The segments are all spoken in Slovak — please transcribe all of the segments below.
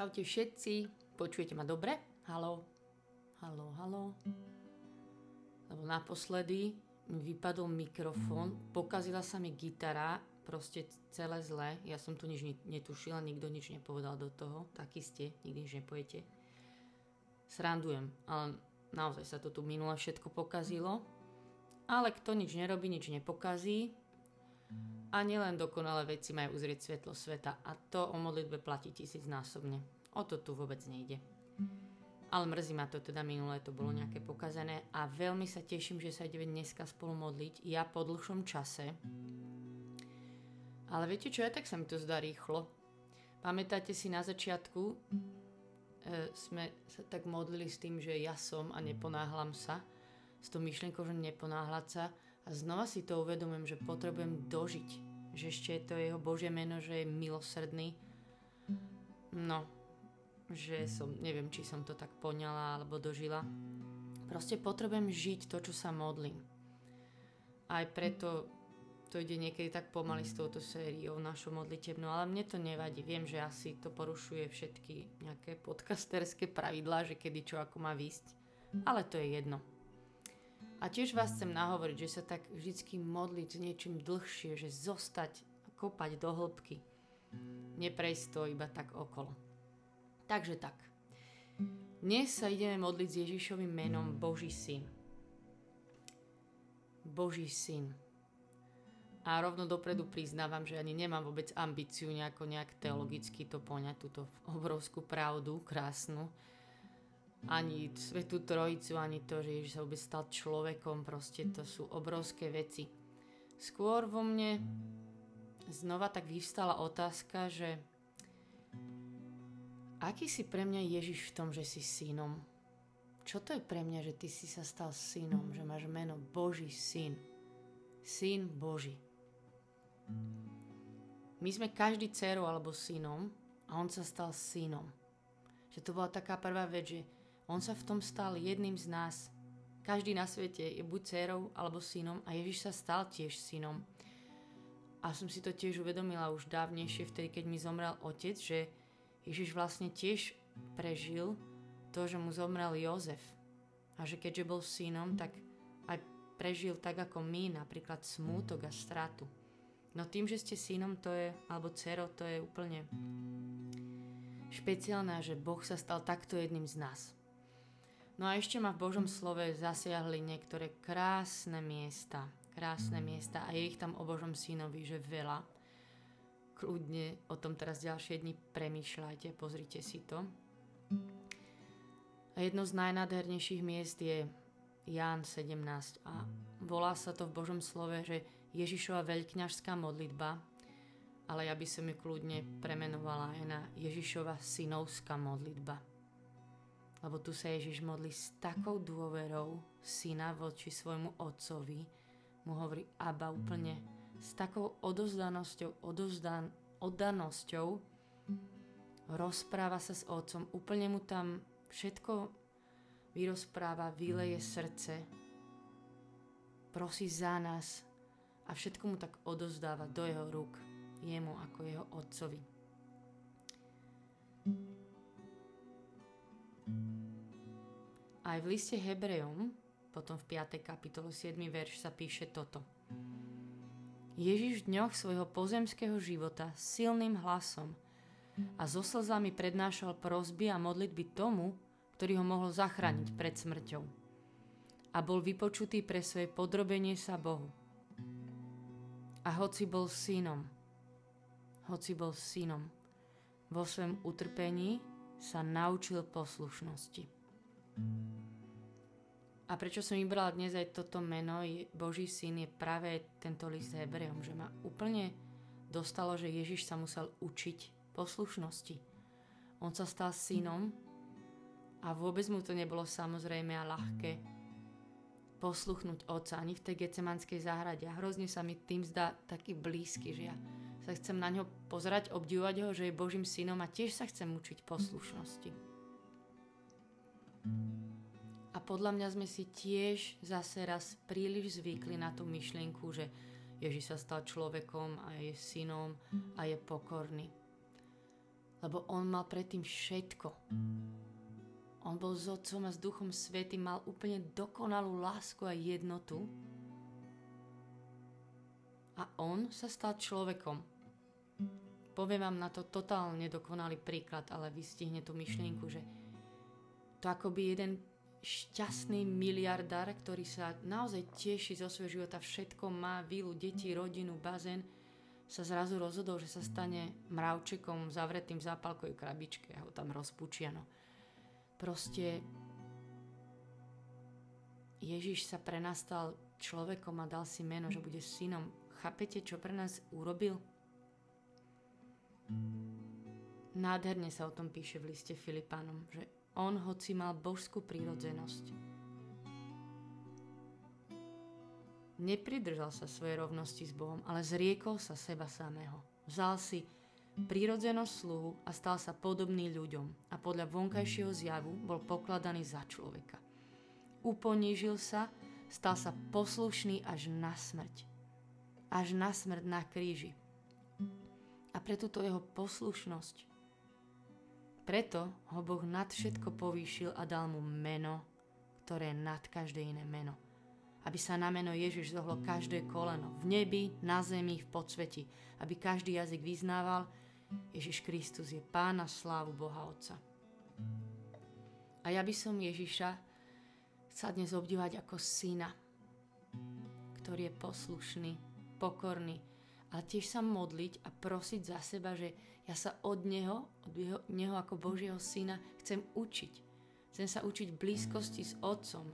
Čaute všetci, počujete ma dobre? Halo, halo, halo. Lebo naposledy mi vypadol mikrofón, pokazila sa mi gitara, proste celé zle. Ja som tu nič netušila, nikto nič nepovedal do toho. Taký ste, nikdy nič nepojete. Srandujem, ale naozaj sa to tu minule všetko pokazilo. Ale kto nič nerobí, nič nepokazí. A nielen dokonalé veci majú uzrieť svetlo sveta a to o modlitbe platí tisícnásobne. O to tu vôbec nejde. Ale mrzí ma to, teda minulé to bolo nejaké pokazené a veľmi sa teším, že sa ideme dneska spolu modliť, ja po dlhšom čase. Ale viete čo, ja tak sa mi to zdá rýchlo. Pamätáte si na začiatku, e, sme sa tak modlili s tým, že ja som a neponáhlam sa, s tou myšlienkou, že neponáhľať sa a znova si to uvedomujem, že potrebujem dožiť. Že ešte je to jeho Božie meno, že je milosrdný. No, že som, neviem, či som to tak poňala alebo dožila. Proste potrebujem žiť to, čo sa modlím. Aj preto to ide niekedy tak pomaly s touto sériou našou modlitebnou, ale mne to nevadí. Viem, že asi to porušuje všetky nejaké podcasterské pravidlá, že kedy čo ako má výsť. Ale to je jedno. A tiež vás chcem nahovoriť, že sa tak vždy modliť niečím dlhšie, že zostať a kopať do hĺbky. Neprejsť to iba tak okolo. Takže tak. Dnes sa ideme modliť s Ježišovým menom Boží syn. Boží syn. A rovno dopredu priznávam, že ani nemám vôbec ambíciu nejako nejak teologicky to poňať, túto obrovskú pravdu, krásnu ani Svetú Trojicu, ani to, že Ježiš sa vôbec stal človekom, proste to sú obrovské veci. Skôr vo mne znova tak vyvstala otázka, že aký si pre mňa Ježiš v tom, že si synom? Čo to je pre mňa, že ty si sa stal synom, že máš meno Boží syn? Syn Boží. My sme každý dcerou alebo synom a on sa stal synom. Že to bola taká prvá vec, že on sa v tom stal jedným z nás. Každý na svete je buď dcerou alebo synom a Ježiš sa stal tiež synom. A som si to tiež uvedomila už dávnejšie, vtedy, keď mi zomrel otec, že Ježiš vlastne tiež prežil to, že mu zomrel Jozef. A že keďže bol synom, tak aj prežil tak ako my, napríklad smútok a stratu. No tým, že ste synom, to je, alebo dcerou, to je úplne špeciálne, že Boh sa stal takto jedným z nás. No a ešte ma v Božom slove zasiahli niektoré krásne miesta. Krásne miesta a je ich tam o Božom synovi, že veľa. Kľudne o tom teraz ďalšie dni premýšľajte, pozrite si to. A jedno z najnádhernejších miest je Ján 17 a volá sa to v Božom slove, že Ježišova veľkňažská modlitba, ale ja by som ju kľudne premenovala aj na Ježišova synovská modlitba. Lebo tu sa Ježiš modlí s takou dôverou syna voči svojmu otcovi. Mu hovorí Abba úplne s takou odozdanosťou, odozdan, oddanosťou. Rozpráva sa s otcom, úplne mu tam všetko vyrozpráva, vyleje srdce, prosí za nás a všetko mu tak odozdáva do jeho rúk, jemu ako jeho otcovi. Aj v liste Hebrejom, potom v 5. kapitole 7. verš sa píše toto. Ježiš v dňoch svojho pozemského života silným hlasom a so slzami prednášal prosby a modlitby tomu, ktorý ho mohol zachrániť pred smrťou. A bol vypočutý pre svoje podrobenie sa Bohu. A hoci bol synom, hoci bol synom, vo svojom utrpení sa naučil poslušnosti. A prečo som vybrala dnes aj toto meno, Boží syn, je práve tento list Hebrejom, že ma úplne dostalo, že Ježiš sa musel učiť poslušnosti. On sa stal synom a vôbec mu to nebolo samozrejme a ľahké posluchnúť oca ani v tej gecemanskej záhrade. A hrozne sa mi tým zdá taký blízky, že ja sa chcem na ňo pozerať, obdivovať ho, že je Božím synom a tiež sa chcem učiť poslušnosti. A podľa mňa sme si tiež zase raz príliš zvykli na tú myšlienku, že Ježiš sa stal človekom a je synom a je pokorný. Lebo on mal predtým všetko. On bol s Otcom a s Duchom Svetým, mal úplne dokonalú lásku a jednotu. A on sa stal človekom. Poviem vám na to totálne nedokonalý príklad, ale vystihne tú myšlienku, že to akoby jeden šťastný miliardár, ktorý sa naozaj teší zo svojho života, všetko má, vilu, deti, rodinu, bazén, sa zrazu rozhodol, že sa stane mravčekom zavretým v zápalkovej krabičke a ho tam rozpúčia. No. Proste Ježiš sa pre nás stal človekom a dal si meno, že bude synom. Chápete, čo pre nás urobil? Nádherne sa o tom píše v liste Filipánom, že on, hoci mal božskú prírodzenosť, nepridržal sa svojej rovnosti s Bohom, ale zriekol sa seba samého. Vzal si prírodzenosť sluhu a stal sa podobný ľuďom a podľa vonkajšieho zjavu bol pokladaný za človeka. Uponížil sa, stal sa poslušný až na smrť. Až na smrť na kríži. A pre túto jeho poslušnosť preto ho Boh nad všetko povýšil a dal mu meno, ktoré je nad každé iné meno. Aby sa na meno Ježiš zohlo každé koleno, v nebi, na zemi, v podsveti. Aby každý jazyk vyznával, Ježiš Kristus je Pána slávu Boha Otca. A ja by som Ježiša sa dnes obdívať ako syna, ktorý je poslušný, pokorný, ale tiež sa modliť a prosiť za seba, že ja sa od Neho, od jeho, Neho ako Božieho syna chcem učiť. Chcem sa učiť blízkosti s Otcom,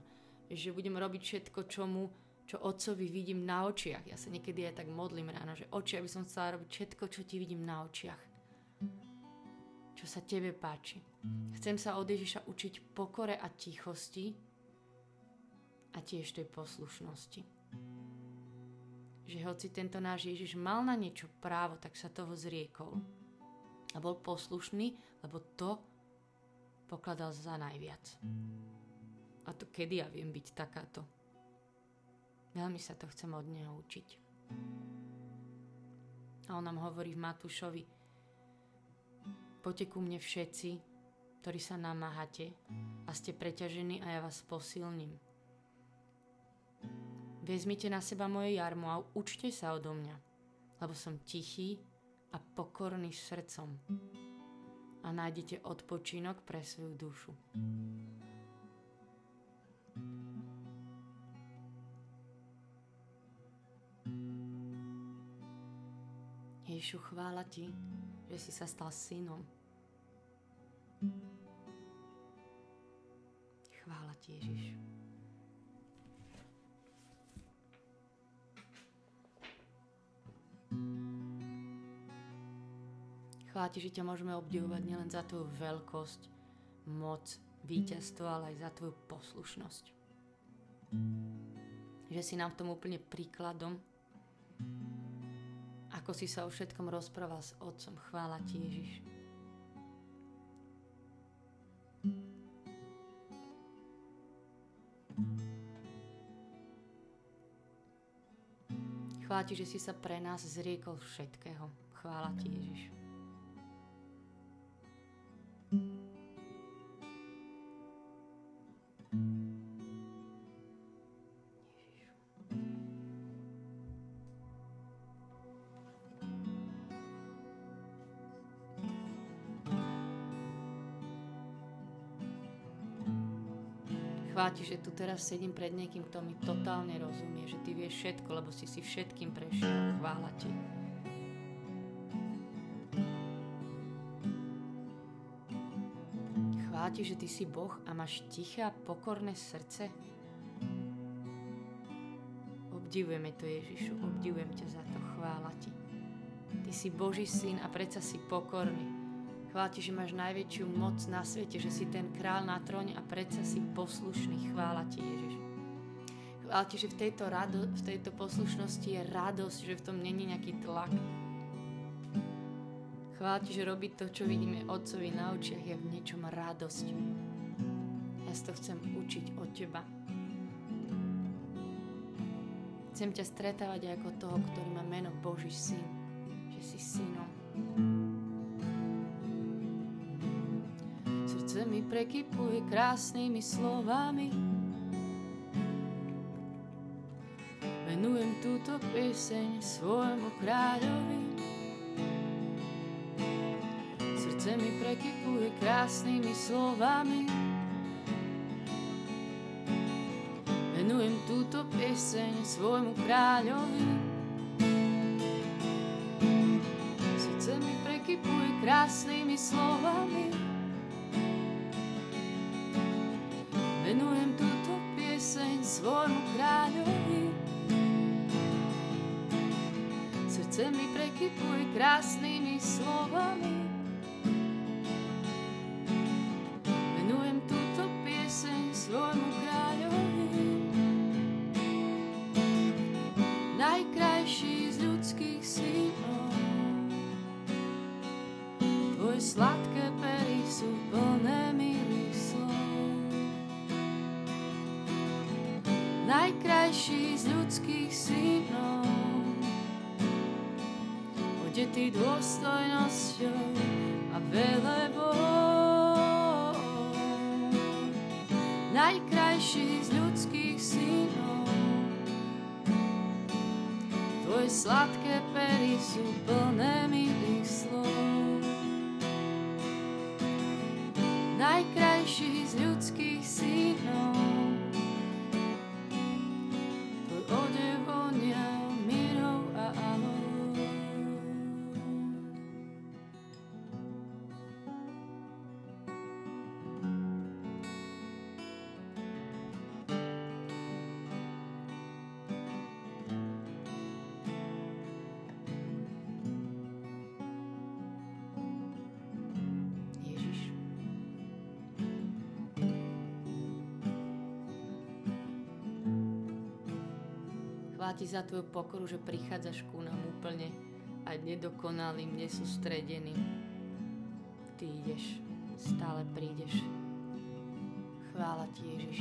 že budem robiť všetko, čo mu, čo Otcovi vidím na očiach. Ja sa niekedy aj tak modlím ráno, že oči, aby som chcela robiť všetko, čo ti vidím na očiach. Čo sa tebe páči. Chcem sa od Ježiša učiť pokore a tichosti a tiež tej poslušnosti že hoci tento náš Ježiš mal na niečo právo, tak sa toho zriekol a bol poslušný, lebo to pokladal za najviac. A to kedy ja viem byť takáto? Veľmi sa to chcem od neho učiť. A on nám hovorí v Matúšovi, poďte ku mne všetci, ktorí sa namáhate a ste preťažení a ja vás posilním. Vezmite na seba moje jarmo a učte sa odo mňa, lebo som tichý a pokorný srdcom a nájdete odpočinok pre svoju dušu. Ježišu, chvála Ti, že si sa stal synom. Chvála Ti, Ježišu. Chvála Ti, že ťa môžeme obdivovať nielen za Tvoju veľkosť, moc, víťazstvo, ale aj za Tvoju poslušnosť. Že si nám v tom úplne príkladom, ako si sa o všetkom rozprával s Otcom. Chvála Ti, Ježiš. Chvála že si sa pre nás zriekol všetkého. Chvála Ti, Ježiš. Chvála ti, že tu teraz sedím pred niekým, kto mi totálne rozumie, že ty vieš všetko, lebo si si všetkým prešiel. Chvála ti. Chvála ti, že ty si Boh a máš tiché a pokorné srdce. Obdivujeme to, Ježišu, obdivujem ťa za to, chvála ti. Ty si Boží syn a predsa si pokorný. Chvála ti, že máš najväčšiu moc na svete, že si ten král na tróne a predsa si poslušný. Chvála ti, Ježiš. Chvála ti, že v tejto, rado, v tejto poslušnosti je radosť, že v tom není nejaký tlak. Chvála ti, že robiť to, čo vidíme Otcovi na očiach, je v niečom radosť. Ja si to chcem učiť od teba. Chcem ťa stretávať ako toho, ktorý má meno Boží syn, že si synom. Mi prekypuje krásnymi slovami. Venujem túto pieseň svojmu kráľovi. Srdce mi prekypuje krásnymi slovami. Venujem túto pieseň svojmu kráľovi. Krásnymi slovami. Srdce mi prekypuje krásnymi slovami. Venujem túto pieseň svojmu kráľovi. Najkrajší z ľudských synov. Tvoje sladké pery sú plné milých slov. Najkrajší z ľudských synov odetý dôstojnosťou a velebou. Najkrajší z ľudských synov, tvoje sladké pery sú plné milých ti za tvoju pokoru, že prichádzaš ku nám úplne aj nedokonalým, nesústredeným. Ty ideš, stále prídeš. Chvála ti, Ježiš.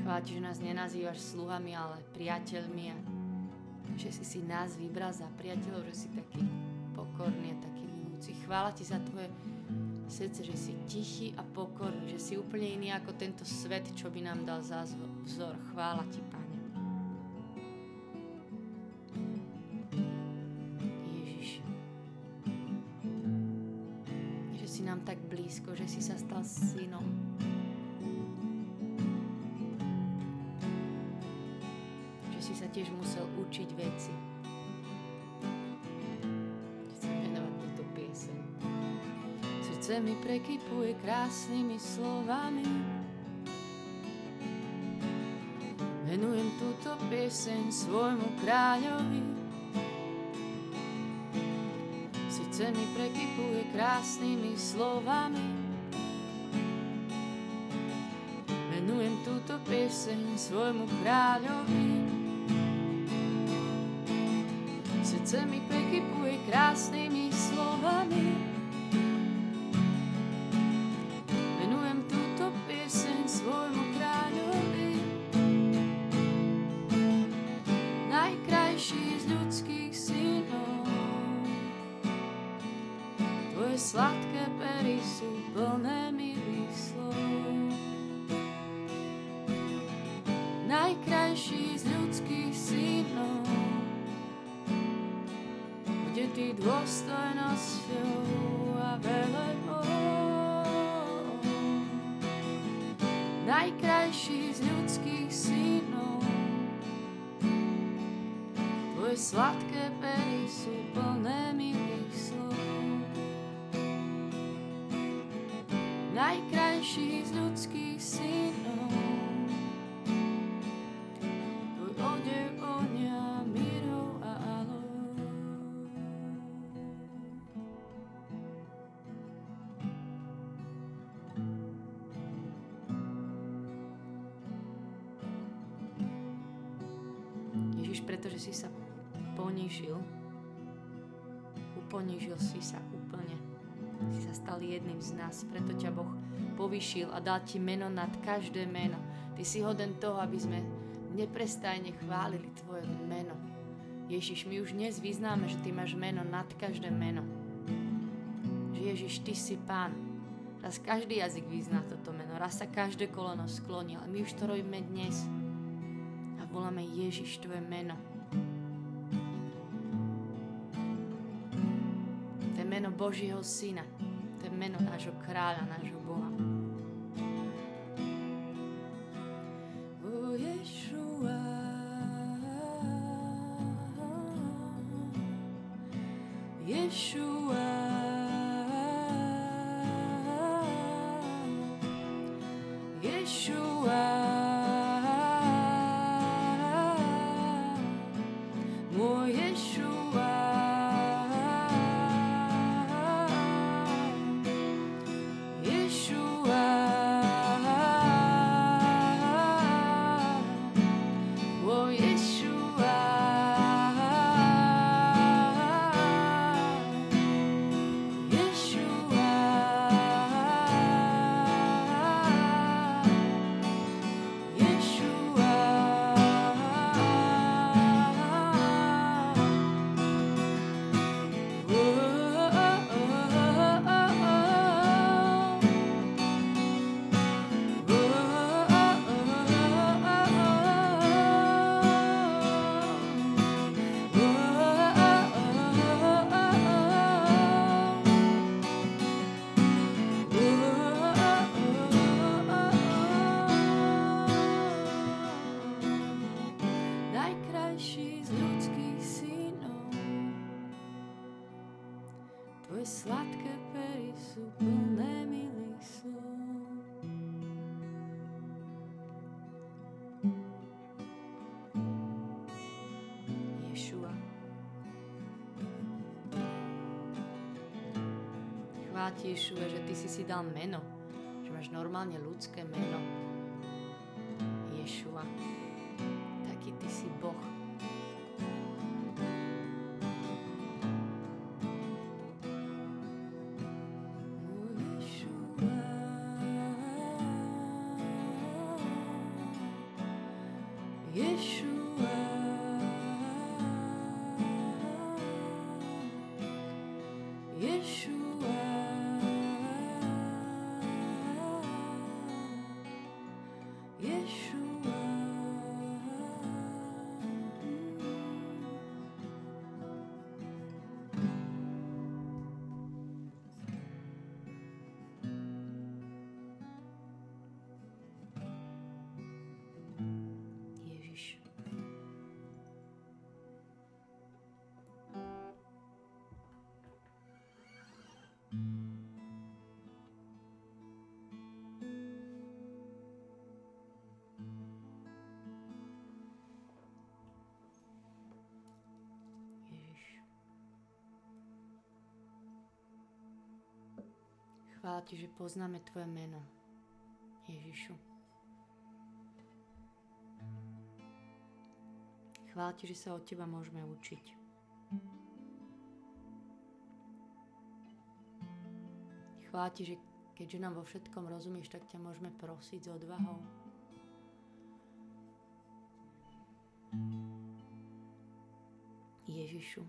Chvála ti, že nás nenazývaš sluhami, ale priateľmi a že si si nás vybral za priateľov, že si taký pokorný a taký milúci. Chvála ti za tvoje srdce, že si tichý a pokorný, že si úplne iný ako tento svet, čo by nám dal za vzor. Chvála ti, Pane. Ježiš. Že si nám tak blízko, že si sa stal synom. Že si sa tiež musel učiť veci. Srdce mi prekypuje krásnymi slovami. Venujem túto pieseň svojmu kráľovi. Srdce mi prekypuje krásnymi slovami. Venujem túto pieseň svojmu kráľovi. Srdce mi prekypuje krásnymi slovami. Dôstojnosťou a velebou. Najkrajší z ľudských synov. Tvoje sladké Pretože si sa ponížil, uponížil si sa úplne. Si sa stal jedným z nás, preto ťa Boh povýšil a dal ti meno nad každé meno. Ty si hoden toho, aby sme neprestajne chválili Tvoje meno. Ježiš, my už dnes vyznáme, že Ty máš meno nad každé meno. Že Ježiš, Ty si Pán. Raz každý jazyk vyzná toto meno, raz sa každé koleno skloní, ale my už to robíme dnes. A voláme Ježiš Tvoje meno. Božieho Syna. To je meno nášho kráľa, nášho Boha. Ti, Ješua, že Ty si si dal meno, že máš normálne ľudské meno. Ješua, taký Ty si Boh. Chvála Ti, že poznáme Tvoje meno, Ježišu. Chvála Ti, že sa od Teba môžeme učiť. Chvála Ti, že keďže nám vo všetkom rozumieš, tak ťa môžeme prosiť s odvahou. Ježišu,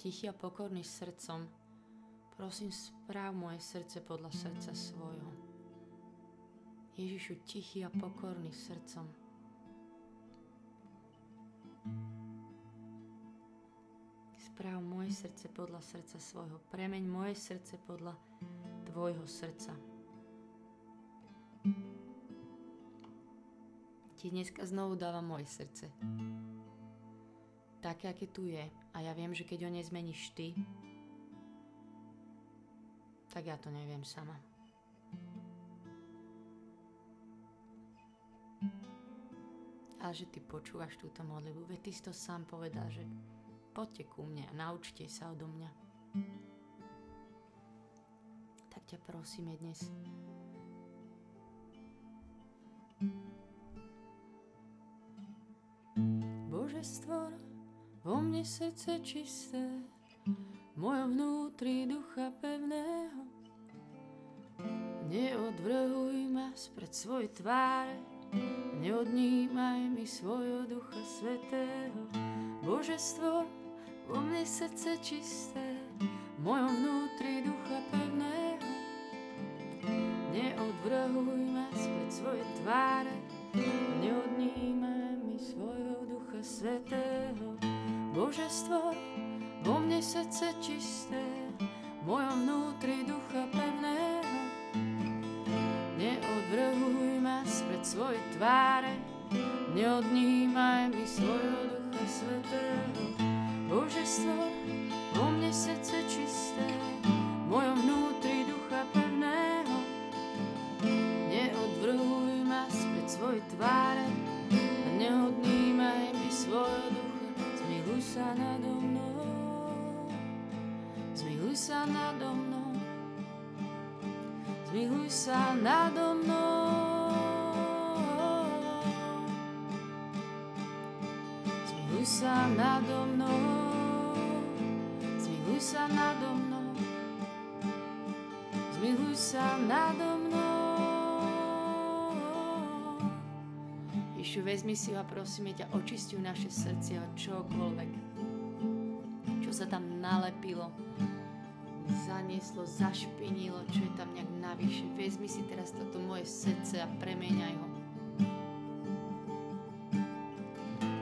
tichý a pokorný srdcom, Prosím, správ moje srdce podľa srdca svojho. Ježišu, tichý a pokorný srdcom. Správ moje srdce podľa srdca svojho. Premeň moje srdce podľa tvojho srdca. Ti dneska znovu dávam moje srdce. Také, aké tu je. A ja viem, že keď ho nezmeníš ty, tak ja to neviem sama. Ale že ty počúvaš túto modlitbu, veď ty si to sám povedal, že poďte ku mne a naučte sa odo mňa. Tak ťa prosíme dnes. Bože stvor vo mne srdce čisté, mojom vnútri ducha pevného. Neodvrhuj ma spred svoj tváre, neodnímaj mi svojho ducha svetého. Božestvo, vo mne srdce čisté, v mojom vnútri ducha pevného. Neodvrhuj ma spred svoje tváre, neodnímaj mi svojho ducha svetého. Božestvo, vo mne srdce čisté, mojom vnútri ducha pevného. Neodvrhuj ma spred svoje tváre, neodnímaj mi svojho ducha svetého. Božestvo, vo mne srdce čisté, mojom vnútri ducha pevného. Neodvrhuj ma spred svoje tváre, neodnímaj mi svojho ducha, zmiluj sa nado mnou. Zmiluj sa nado mnou. Zmiluj sa nado mnou. Zmiluj sa nado mnou. Zmiluj sa nado mnou. Zmiluj sa nado mnou. Ježišu, vezmi si ho a prosíme ťa, očistuj naše srdcia od čokoľvek, čo sa tam nalepilo, zanieslo, zašpinilo, čo je tam nejak navyše. Vezmi si teraz toto moje srdce a premeniaj ho.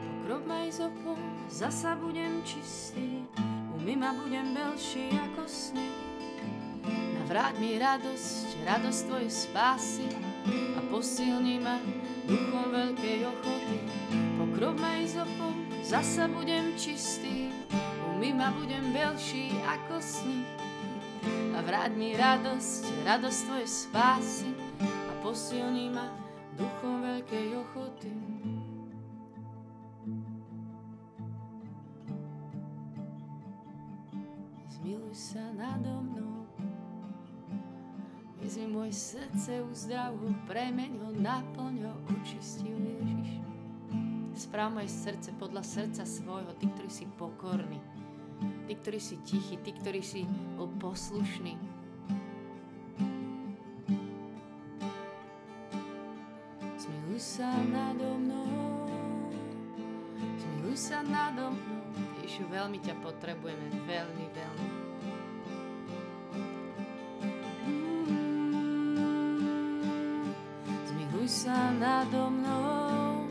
Pokrop ma izopom, zasa budem čistý, umyma budem belší ako sneh. Navráť mi radosť, radosť tvojej spásy a posilni ma duchom veľkej ochoty. Pokrop ma izopom, zasa budem čistý, umyma budem belší ako sneh a vráť mi radosť, radosť tvojej spásy a posilni ma duchom veľkej ochoty. Zmiluj sa nado mnou, vezmi moje srdce, uzdrav ho, premeň ho, naplň ho, očisti ho, Ježiš. Správ moje srdce podľa srdca svojho, ty, ktorý si pokorný, ty, ktorý si tichý, ty, ktorý si bol poslušný. Zmiluj sa nado mnou, zmiluj sa nado mnou. Ježišu, veľmi ťa potrebujeme, veľmi, veľmi. Zmiluj sa nado mnou,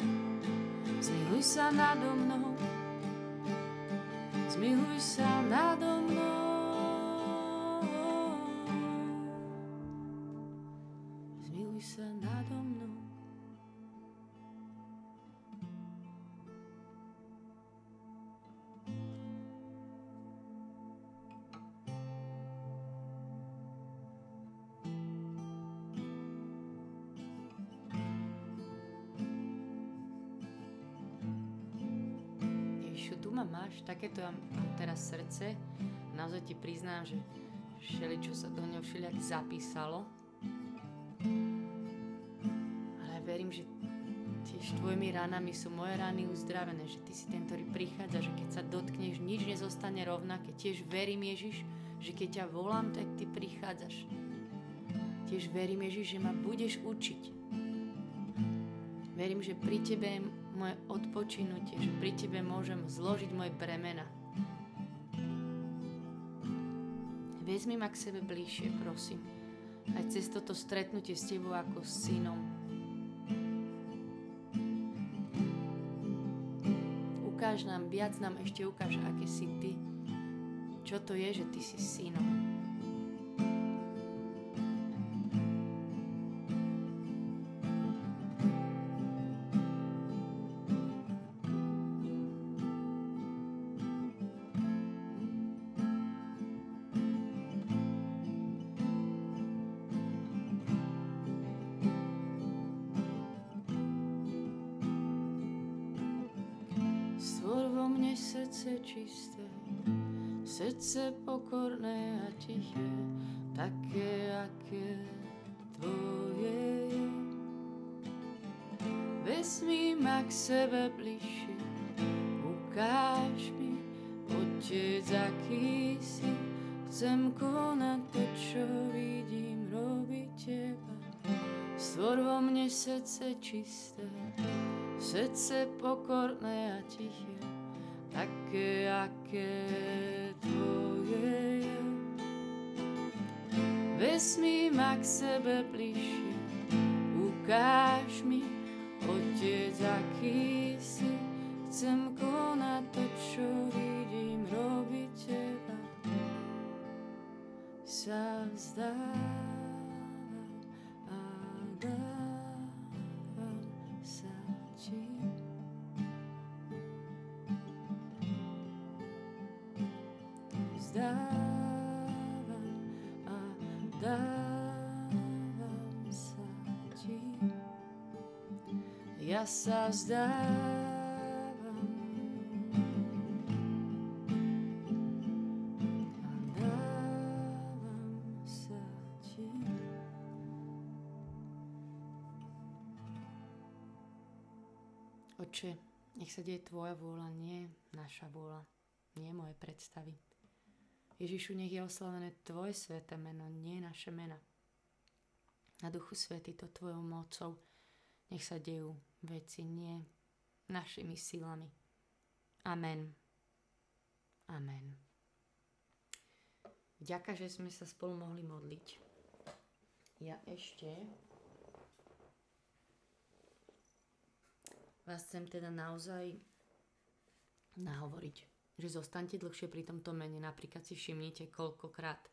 zmiluj sa nado mnou. Ma máš, takéto mám teraz srdce. Naozaj ti priznám, že všeli, čo sa do ňoho všelijak zapísalo. Ale verím, že tiež tvojimi ranami sú moje rany uzdravené, že ty si ten, ktorý prichádza, že keď sa dotkneš, nič nezostane rovnaké. Tiež verím, Ježiš, že keď ťa volám, tak ty prichádzaš. Tiež verím, Ježiš, že ma budeš učiť. Verím, že pri tebe moje odpočinutie, že pri tebe môžem zložiť moje bremena. Vezmi ma k sebe bližšie, prosím. Aj cez toto stretnutie s tebou ako s synom. Ukáž nám, viac nám ešte ukáž, aký si ty. Čo to je, že ty si synom. Srdce čisté, srdce pokorné a tiché, také, aké tvoje je. Vezmi ma k sebe bližšie, ukáž mi, Otec, aký si, chcem konať to, čo vidím, robiť teba. Stvor vo mne srdce čisté, srdce pokorné a tiché, také, aké tvoje je. Vesmí ma k sebe bližšie, ukáž mi, Otec, aký si, chcem konať to, čo vidím, robiť teba. Sa vzdávam Ja sa vzdávam Oče, nech sa deje Tvoja vôľa, nie naša vôľa, nie moje predstavy. Ježišu, nech je oslavené Tvoje sveté meno, nie naše mena. Na Duchu Svety to Tvojou mocou nech sa dejú veci, nie našimi silami. Amen. Amen. Ďaká, že sme sa spolu mohli modliť. Ja ešte vás chcem teda naozaj nahovoriť, že zostanete dlhšie pri tomto mene. Napríklad si všimnite, koľkokrát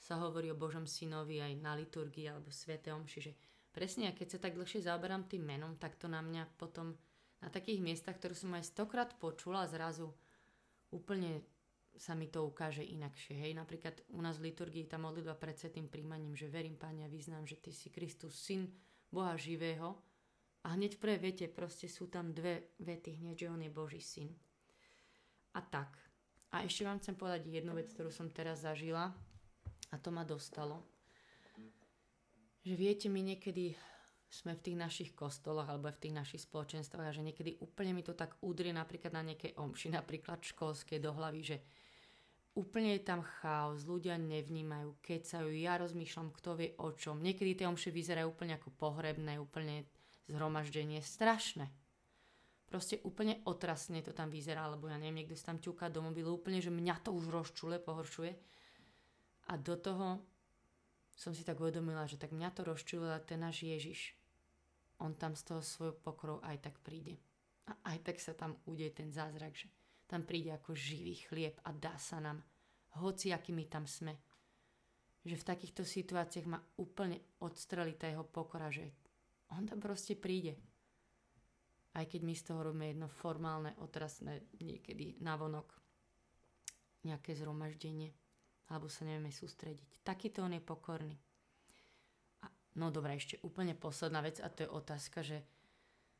sa hovorí o Božom synovi aj na liturgii alebo Svete Omši, že presne, keď sa tak dlhšie zaoberám tým menom, tak to na mňa potom na takých miestach, ktoré som aj stokrát počula, zrazu úplne sa mi to ukáže inakšie. Hej, napríklad u nás v liturgii tá modlitba pred svetým príjmaním, že verím, Páne, a vyznám, že Ty si Kristus, Syn Boha živého, a hneď v prvej vete proste sú tam dve vety, hneď, že on je Boží syn. A tak. A ešte vám chcem povedať jednu vec, ktorú som teraz zažila a to ma dostalo. Že viete, my niekedy sme v tých našich kostoloch alebo v tých našich spoločenstvách a že niekedy úplne mi to tak udrie napríklad na nejakej omši, napríklad školskej do hlavy, že úplne je tam chaos, ľudia nevnímajú, kecajú, ja rozmýšľam, kto vie o čom. Niekedy tie omše vyzerajú úplne ako pohrebné, úplne zhromaždenie. Strašné. Proste úplne otrasne to tam vyzerá, alebo ja neviem, niekto si tam ťuká do mobilu, úplne, že mňa to už rozčule, pohoršuje. A do toho som si tak uvedomila, že tak mňa to rozčulila ten náš Ježiš. On tam z toho svojho pokrov aj tak príde. A aj tak sa tam udeje ten zázrak, že tam príde ako živý chlieb a dá sa nám, hoci akými tam sme. Že v takýchto situáciách ma úplne odstrelí tá jeho pokora, že on tam proste príde. Aj keď my z toho robíme jedno formálne, otrasné, niekedy navonok nejaké zhromaždenie, alebo sa nevieme sústrediť. Takýto on je pokorný. A, no dobré, ešte úplne posledná vec a to je otázka, že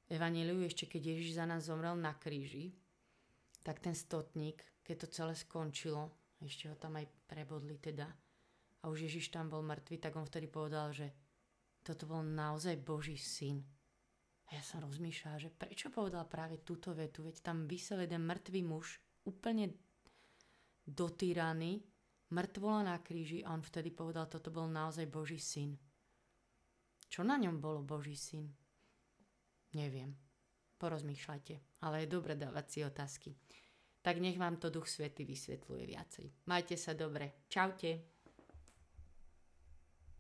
Evangeliu ešte keď Ježiš za nás zomrel na kríži, tak ten stotník, keď to celé skončilo, ešte ho tam aj prebodli teda, a už Ježiš tam bol mŕtvy, tak on vtedy povedal, že toto bol naozaj Boží syn. A ja som rozmýšľala, že prečo povedal práve túto vetu, veď tam vysel jeden mŕtvý muž, úplne dotýraný, mŕtvola na kríži a on vtedy povedal, toto bol naozaj Boží syn. Čo na ňom bolo Boží syn? Neviem. Porozmýšľajte, ale je dobre dávať si otázky. Tak nech vám to Duch Svety vysvetľuje viacej. Majte sa dobre. Čaute.